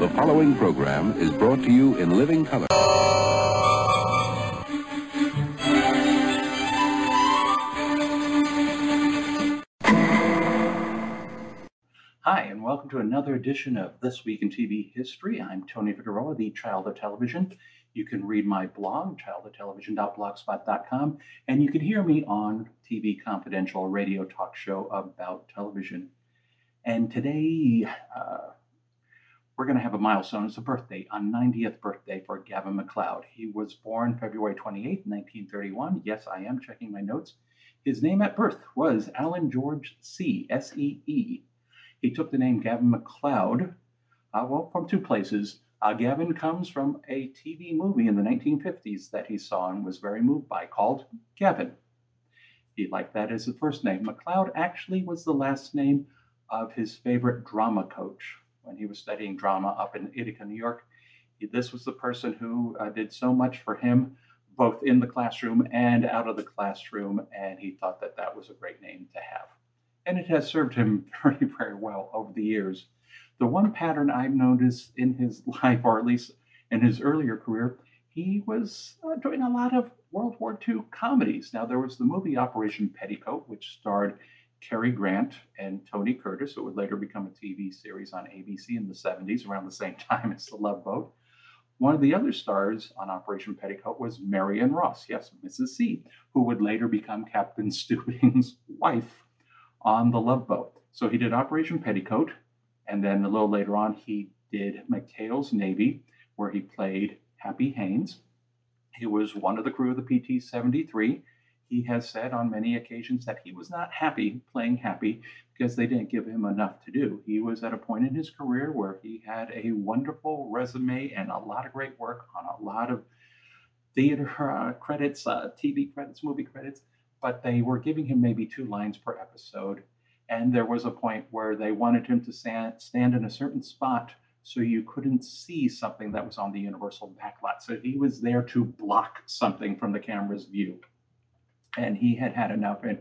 The following program is brought to you in living color. Hi, and welcome to another edition of This Week in TV History. I'm Tony Figueroa, the child of television. You can read my blog, childoftelevision.blogspot.com, and you can hear me on TV Confidential, radio talk show about television. And today, uh, we're going to have a milestone. It's a birthday, a 90th birthday for Gavin MacLeod. He was born February 28, 1931. Yes, I am checking my notes. His name at birth was Alan George See, S E E. He took the name Gavin MacLeod, uh, well, from two places. Uh, Gavin comes from a TV movie in the 1950s that he saw and was very moved by called Gavin. He liked that as his first name. MacLeod actually was the last name of his favorite drama coach when he was studying drama up in Ithaca, New York. He, this was the person who uh, did so much for him, both in the classroom and out of the classroom, and he thought that that was a great name to have and it has served him very, very well over the years. The one pattern I've noticed in his life, or at least in his earlier career, he was uh, doing a lot of World War II comedies. Now, there was the movie Operation Petticoat, which starred Cary Grant and Tony Curtis. It would later become a TV series on ABC in the 70s, around the same time as The Love Boat. One of the other stars on Operation Petticoat was Marion Ross, yes, Mrs. C, who would later become Captain Stubing's wife on the Love Boat. So he did Operation Petticoat, and then a little later on, he did McHale's Navy, where he played Happy Haines. He was one of the crew of the PT 73. He has said on many occasions that he was not happy playing Happy because they didn't give him enough to do. He was at a point in his career where he had a wonderful resume and a lot of great work on a lot of theater uh, credits, uh, TV credits, movie credits, but they were giving him maybe two lines per episode. And there was a point where they wanted him to stand, in a certain spot so you couldn't see something that was on the universal backlot. So he was there to block something from the camera's view. And he had had enough and,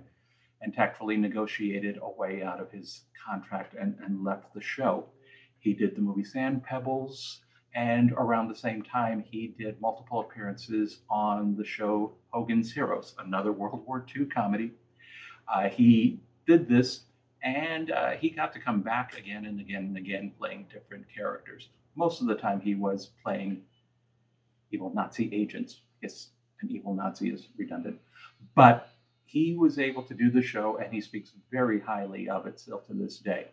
and tactfully negotiated a way out of his contract and, and left the show. He did the movie Sand Pebbles, and around the same time, he did multiple appearances on the show Hogan's Heroes, another World War II comedy. Uh, he did this and uh, he got to come back again and again and again playing different characters. Most of the time, he was playing evil Nazi agents. Yes, an evil Nazi is redundant. But he was able to do the show and he speaks very highly of it still to this day.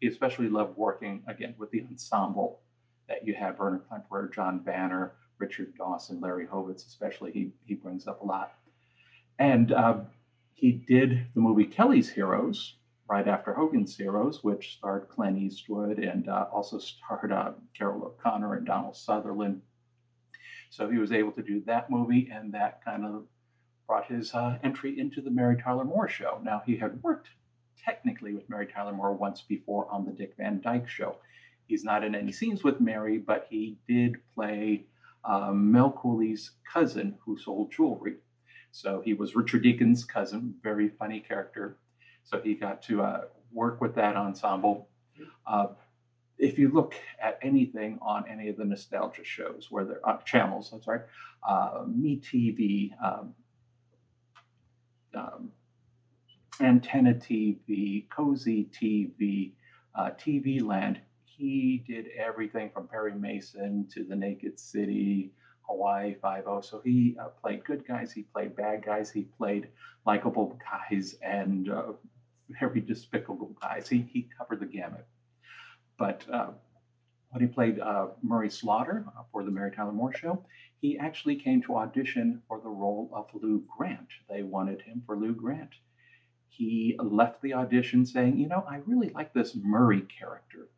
He especially loved working again with the ensemble that you have Werner Klemperer, John Banner, Richard Dawson, Larry Hovis, especially, he, he brings up a lot. And uh, he did the movie Kelly's Heroes right after Hogan's Heroes, which starred Clint Eastwood and uh, also starred uh, Carroll O'Connor and Donald Sutherland. So he was able to do that movie, and that kind of brought his uh, entry into the Mary Tyler Moore show. Now, he had worked technically with Mary Tyler Moore once before on the Dick Van Dyke show. He's not in any scenes with Mary, but he did play uh, Mel Cooley's cousin who sold jewelry. So he was Richard Deacon's cousin, very funny character. So he got to uh, work with that ensemble. Uh, if you look at anything on any of the nostalgia shows where there are uh, channels, I'm sorry, uh, Me TV, um, um, Antenna TV, Cozi TV, uh, TV Land, he did everything from Perry Mason to The Naked City, Hawaii Five O. So he uh, played good guys, he played bad guys, he played likable guys, and uh, very despicable guys. He he covered the gamut. But uh, when he played uh, Murray Slaughter uh, for the Mary Tyler Moore Show, he actually came to audition for the role of Lou Grant. They wanted him for Lou Grant. He left the audition saying, "You know, I really like this Murray character."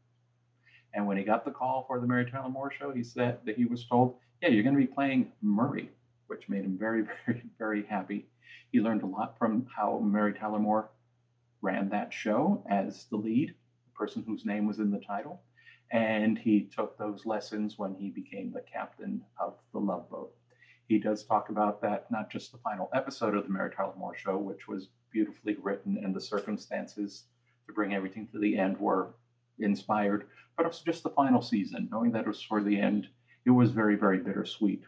And when he got the call for the Mary Tyler Moore show, he said that he was told, Yeah, you're going to be playing Murray, which made him very, very, very happy. He learned a lot from how Mary Tyler Moore ran that show as the lead, the person whose name was in the title. And he took those lessons when he became the captain of the Love Boat. He does talk about that, not just the final episode of the Mary Tyler Moore show, which was beautifully written, and the circumstances to bring everything to the end were inspired, but also just the final season, knowing that it was for the end, it was very, very bittersweet.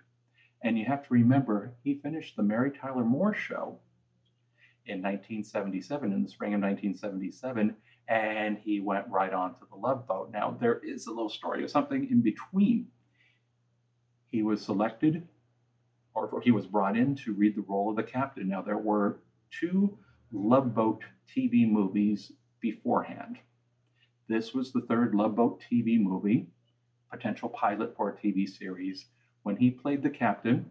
And you have to remember, he finished the Mary Tyler Moore show in 1977, in the spring of 1977, and he went right on to the Love Boat. Now, there is a little story of something in between. He was selected, or he was brought in to read the role of the captain. Now, there were two Love Boat TV movies beforehand. This was the third Love Boat TV movie, potential pilot for a TV series. When he played the captain,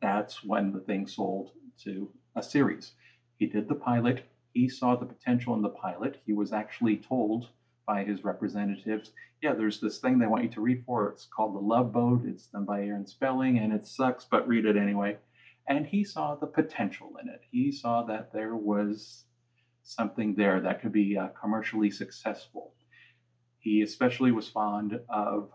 that's when the thing sold to a series. He did the pilot. He saw the potential in the pilot. He was actually told by his representatives, yeah, there's this thing they want you to read for. It's called The Love Boat. It's done by Aaron Spelling and it sucks, but read it anyway. And he saw the potential in it. He saw that there was something there that could be uh, commercially successful. He especially was fond of,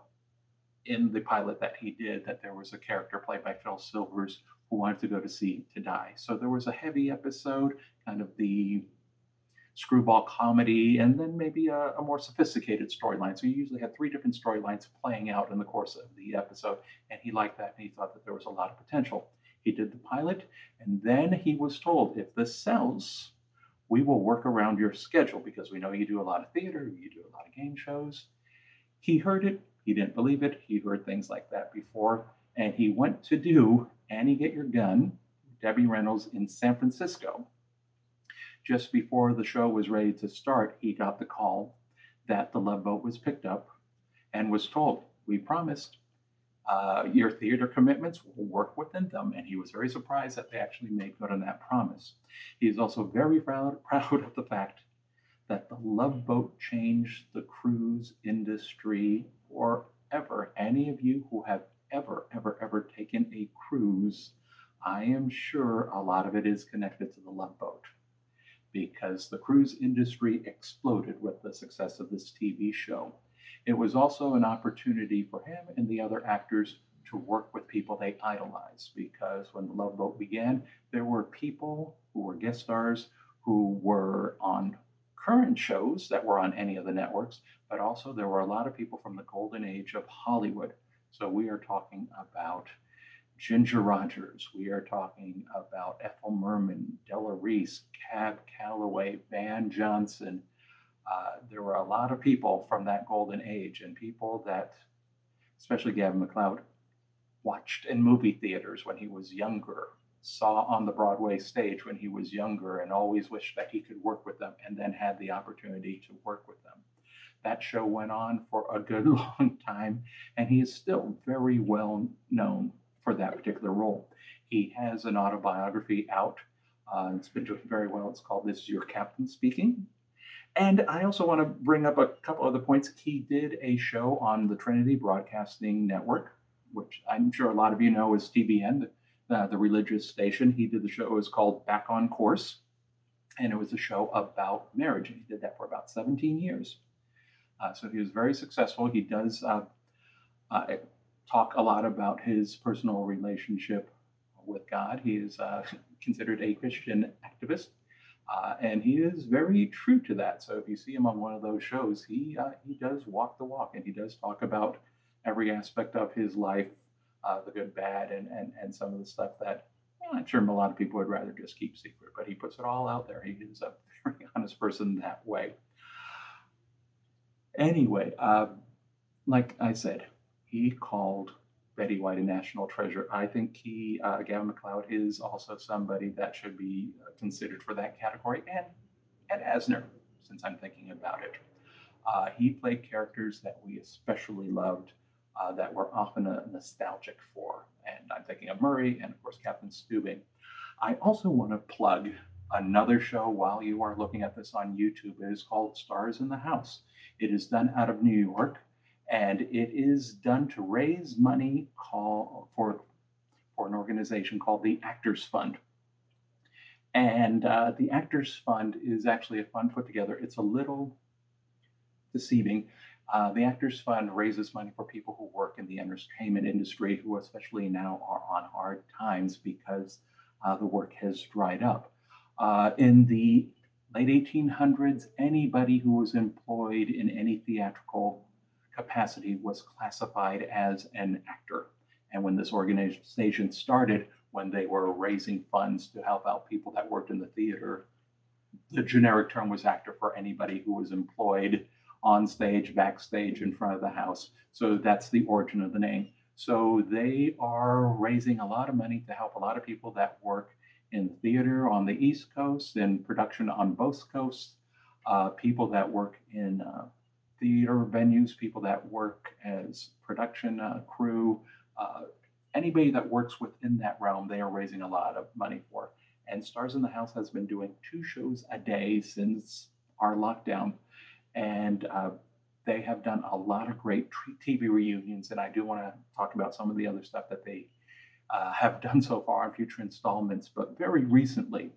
in the pilot that he did, that there was a character played by Phil Silvers who wanted to go to sea to die. So there was a heavy episode, kind of the screwball comedy, and then maybe a, a more sophisticated storyline. So you usually have three different storylines playing out in the course of the episode. And he liked that and he thought that there was a lot of potential. He did the pilot, and then he was told if this sells, we will work around your schedule because we know you do a lot of theater, you do a lot of game shows. He heard it, he didn't believe it, he heard things like that before, and he went to do Annie Get Your Gun, Debbie Reynolds in San Francisco. Just before the show was ready to start, he got the call that the Love Boat was picked up and was told, We promised uh, your theater commitments will work within them. And he was very surprised that they actually made good on that promise. He is also very proud, proud of the fact that the Love Boat changed the cruise industry forever. Any of you who have ever, ever, ever taken a cruise, I am sure a lot of it is connected to the Love Boat because the cruise industry exploded with the success of this TV show. It was also an opportunity for him and the other actors to work with people they idolize because when the Love Boat began, there were people who were guest stars who were on current shows that were on any of the networks, but also there were a lot of people from the golden age of Hollywood. So we are talking about Ginger Rogers. We are talking about Ethel Merman, Della Reese, Cab Calloway, Van Johnson. Uh, there were a lot of people from that golden age and people that, especially Gavin MacLeod, watched in movie theaters when he was younger, saw on the Broadway stage when he was younger, and always wished that he could work with them and then had the opportunity to work with them. That show went on for a good long time, and he is still very well known for that particular role. He has an autobiography out. Uh, it's been doing very well. It's called This Is Your Captain Speaking. And I also want to bring up a couple other points. He did a show on the Trinity Broadcasting Network, which I'm sure a lot of you know is TBN, the, the religious station. He did the show, it was called Back on Course, and it was a show about marriage. And he did that for about 17 years. Uh, so he was very successful. He does uh, uh, talk a lot about his personal relationship with God. He is uh, considered a Christian activist, uh, and he is very true to that. So if you see him on one of those shows, he uh, he does walk the walk, and he does talk about every aspect of his life, the good, bad, and, and and some of the stuff that well, I'm sure a lot of people would rather just keep secret. But he puts it all out there. He is a very honest person that way. Anyway, uh, like I said, he called Betty White a national treasure. I think he, uh, Gavin MacLeod, is also somebody that should be uh, considered for that category, and Ed Asner, since I'm thinking about it. Uh, he played characters that we especially loved, uh, that we're often uh, nostalgic for, and I'm thinking of Murray and of course Captain Stubing. I also want to plug another show while you are looking at this on YouTube. It is called Stars in the House. It is done out of New York and it is done to raise money call, for, for an organization called the Actors Fund. And uh, the Actors Fund is actually a fund put together. It's a little deceiving. Uh, the Actors Fund raises money for people who work in the entertainment industry, who especially now are on hard times because uh, the work has dried up. Uh, in the late 1800s, anybody who was employed in any theatrical capacity was classified as an actor. And when this organization started, when they were raising funds to help out people that worked in the theater, the generic term was actor for anybody who was employed on stage, backstage, in front of the house. So that's the origin of the name. So they are raising a lot of money to help a lot of people that work in theater on the East Coast in production on both coasts, uh, people that work in uh, theater venues, people that work as production uh, crew, uh, anybody that works within that realm, they are raising a lot of money for. And Stars in the House has been doing two shows a day since our lockdown. And uh, they have done a lot of great TV reunions. And I do want to talk about some of the other stuff that they uh, have done so far in future installments. But very recently,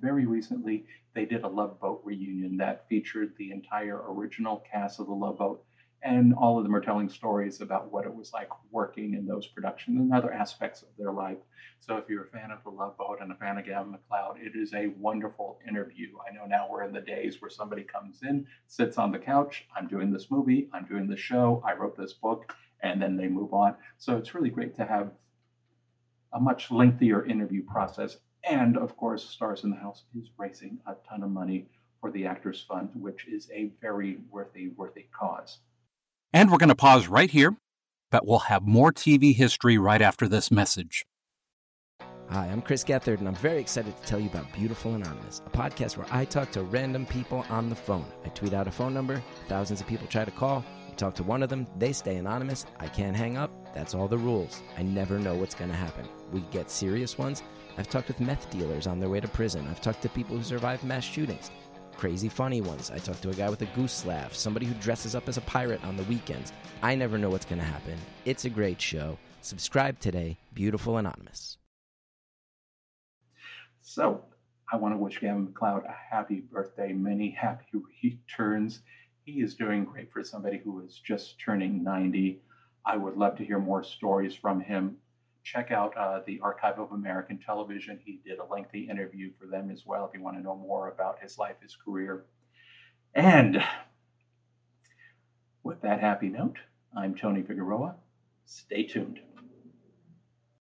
very recently, they did a Love Boat reunion that featured the entire original cast of the Love Boat and all of them are telling stories about what it was like working in those productions and other aspects of their life. So if you're a fan of The Love Boat and a fan of Gavin MacLeod, it is a wonderful interview. I know now we're in the days where somebody comes in, sits on the couch, I'm doing this movie, I'm doing this show, I wrote this book, and then they move on. So it's really great to have a much lengthier interview process. And of course, Stars in the House is raising a ton of money for the Actors Fund, which is a very worthy, worthy cause. And we're going to pause right here, but we'll have more TV history right after this message. Hi, I'm Chris Gethard, and I'm very excited to tell you about Beautiful Anonymous, a podcast where I talk to random people on the phone. I tweet out a phone number, thousands of people try to call. I talk to one of them, they stay anonymous. I can't hang up. That's all the rules. I never know what's going to happen. We get serious ones. I've talked with meth dealers on their way to prison. I've talked to people who survived mass shootings crazy funny ones. I talked to a guy with a goose laugh, somebody who dresses up as a pirate on the weekends. I never know what's going to happen. It's a great show. Subscribe today, Beautiful Anonymous. So, I want to wish Gavin MacLeod a happy birthday, many happy returns. He is doing great for somebody who is just turning 90. I would love to hear more stories from him check out uh, the Archive of American Television. He did a lengthy interview for them as well if you want to know more about his life, his career. And with that happy note, I'm Tony Figueroa. Stay tuned.